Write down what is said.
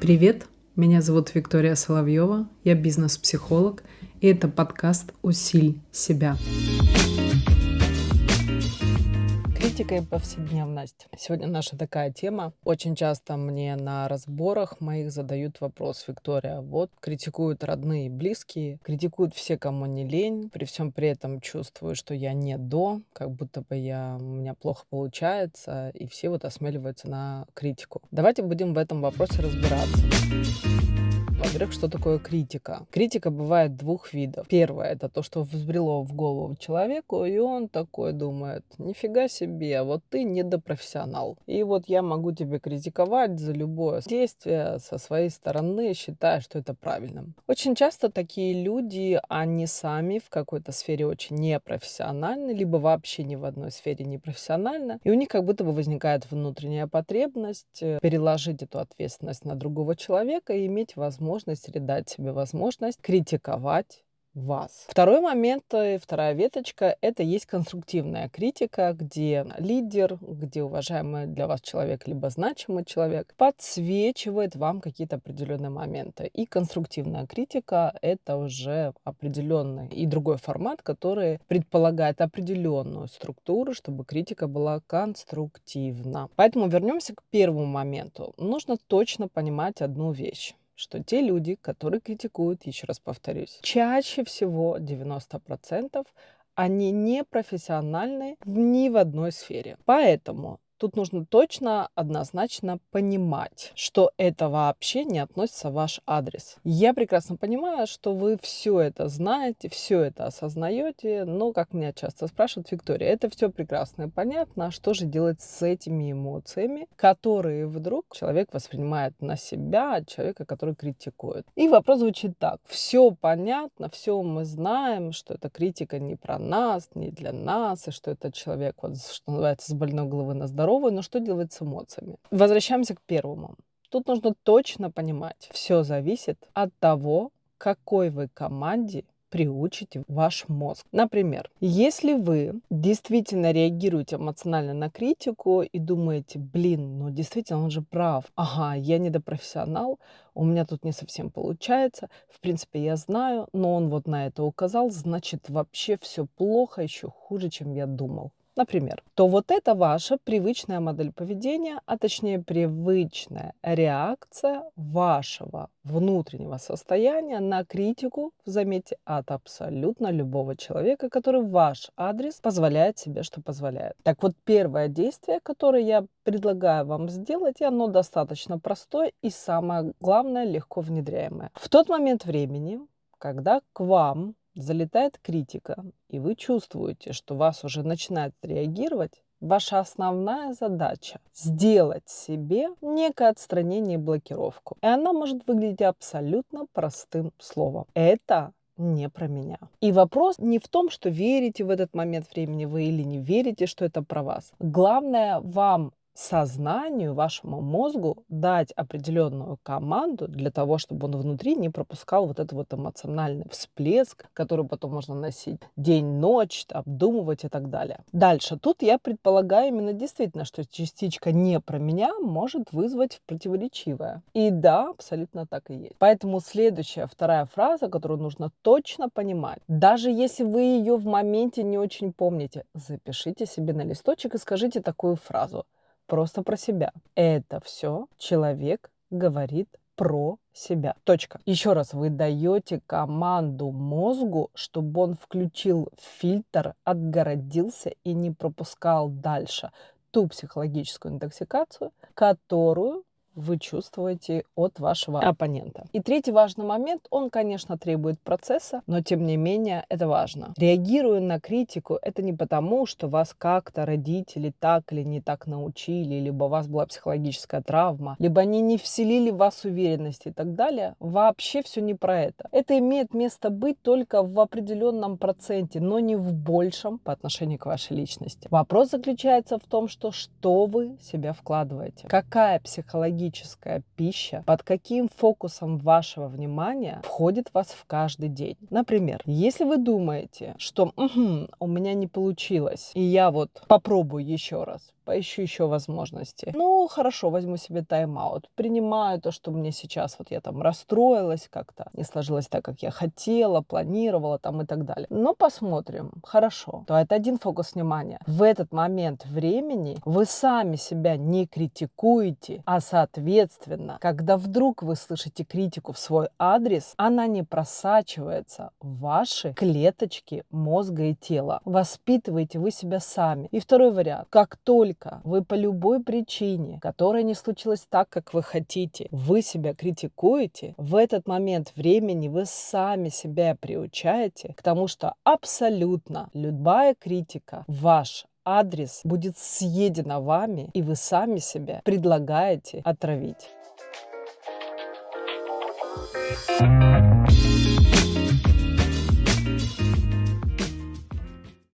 Привет, меня зовут Виктория Соловьева, я бизнес-психолог, и это подкаст «Усиль себя». Критика и повседневность. Сегодня наша такая тема. Очень часто мне на разборах моих задают вопрос, Виктория, вот критикуют родные и близкие, критикуют все, кому не лень, при всем при этом чувствую, что я не до, как будто бы я, у меня плохо получается, и все вот осмеливаются на критику. Давайте будем в этом вопросе разбираться. Во-первых, что такое критика? Критика бывает двух видов. Первое — это то, что взбрело в голову человеку, и он такой думает, нифига себе, вот ты недопрофессионал. И вот я могу тебе критиковать за любое действие со своей стороны, считая, что это правильным. Очень часто такие люди, они сами в какой-то сфере очень непрофессиональны, либо вообще ни в одной сфере не профессиональны, и у них как будто бы возникает внутренняя потребность э, переложить эту ответственность на другого человека и иметь возможность возможность или дать себе возможность критиковать вас. Второй момент, э, вторая веточка, это есть конструктивная критика, где лидер, где уважаемый для вас человек, либо значимый человек подсвечивает вам какие-то определенные моменты. И конструктивная критика — это уже определенный и другой формат, который предполагает определенную структуру, чтобы критика была конструктивна. Поэтому вернемся к первому моменту. Нужно точно понимать одну вещь что те люди, которые критикуют, еще раз повторюсь, чаще всего 90% они не профессиональны ни в одной сфере. Поэтому Тут нужно точно, однозначно понимать, что это вообще не относится в ваш адрес. Я прекрасно понимаю, что вы все это знаете, все это осознаете, но, как меня часто спрашивают, Виктория, это все прекрасно и понятно, а что же делать с этими эмоциями, которые вдруг человек воспринимает на себя человека, который критикует. И вопрос звучит так. Все понятно, все мы знаем, что эта критика не про нас, не для нас, и что этот человек, вот, что называется, с больной головы на здоровье, здоровую, но что делать с эмоциями? Возвращаемся к первому. Тут нужно точно понимать, все зависит от того, какой вы команде приучите ваш мозг. Например, если вы действительно реагируете эмоционально на критику и думаете, блин, ну действительно он же прав, ага, я недопрофессионал, у меня тут не совсем получается, в принципе я знаю, но он вот на это указал, значит вообще все плохо, еще хуже, чем я думал например, то вот это ваша привычная модель поведения, а точнее привычная реакция вашего внутреннего состояния на критику, заметьте, от абсолютно любого человека, который ваш адрес позволяет себе, что позволяет. Так вот, первое действие, которое я предлагаю вам сделать, и оно достаточно простое и самое главное, легко внедряемое. В тот момент времени, когда к вам залетает критика, и вы чувствуете, что вас уже начинает реагировать, Ваша основная задача – сделать себе некое отстранение и блокировку. И она может выглядеть абсолютно простым словом. Это не про меня. И вопрос не в том, что верите в этот момент времени вы или не верите, что это про вас. Главное вам сознанию, вашему мозгу дать определенную команду для того, чтобы он внутри не пропускал вот этот вот эмоциональный всплеск, который потом можно носить день-ночь, обдумывать и так далее. Дальше. Тут я предполагаю именно действительно, что частичка не про меня может вызвать противоречивое. И да, абсолютно так и есть. Поэтому следующая, вторая фраза, которую нужно точно понимать. Даже если вы ее в моменте не очень помните, запишите себе на листочек и скажите такую фразу просто про себя. Это все человек говорит про себя. Точка. Еще раз, вы даете команду мозгу, чтобы он включил фильтр, отгородился и не пропускал дальше ту психологическую интоксикацию, которую вы чувствуете от вашего оппонента. И третий важный момент, он, конечно, требует процесса, но тем не менее это важно. Реагируя на критику, это не потому, что вас как-то родители так или не так научили, либо у вас была психологическая травма, либо они не вселили в вас уверенность и так далее. Вообще все не про это. Это имеет место быть только в определенном проценте, но не в большем по отношению к вашей личности. Вопрос заключается в том, что что вы себя вкладываете, какая психология магическая пища, под каким фокусом вашего внимания входит вас в каждый день. Например, если вы думаете, что угу, у меня не получилось, и я вот попробую еще раз, поищу еще возможности. Ну, хорошо, возьму себе тайм-аут. Принимаю то, что мне сейчас, вот я там расстроилась как-то, не сложилось так, как я хотела, планировала там и так далее. Но посмотрим. Хорошо. То это один фокус внимания. В этот момент времени вы сами себя не критикуете, а соответственно, когда вдруг вы слышите критику в свой адрес, она не просачивается в ваши клеточки мозга и тела. Воспитываете вы себя сами. И второй вариант. Как только только вы по любой причине, которая не случилась так, как вы хотите, вы себя критикуете, в этот момент времени вы сами себя приучаете к тому, что абсолютно любая критика ваш адрес будет съедена вами, и вы сами себя предлагаете отравить.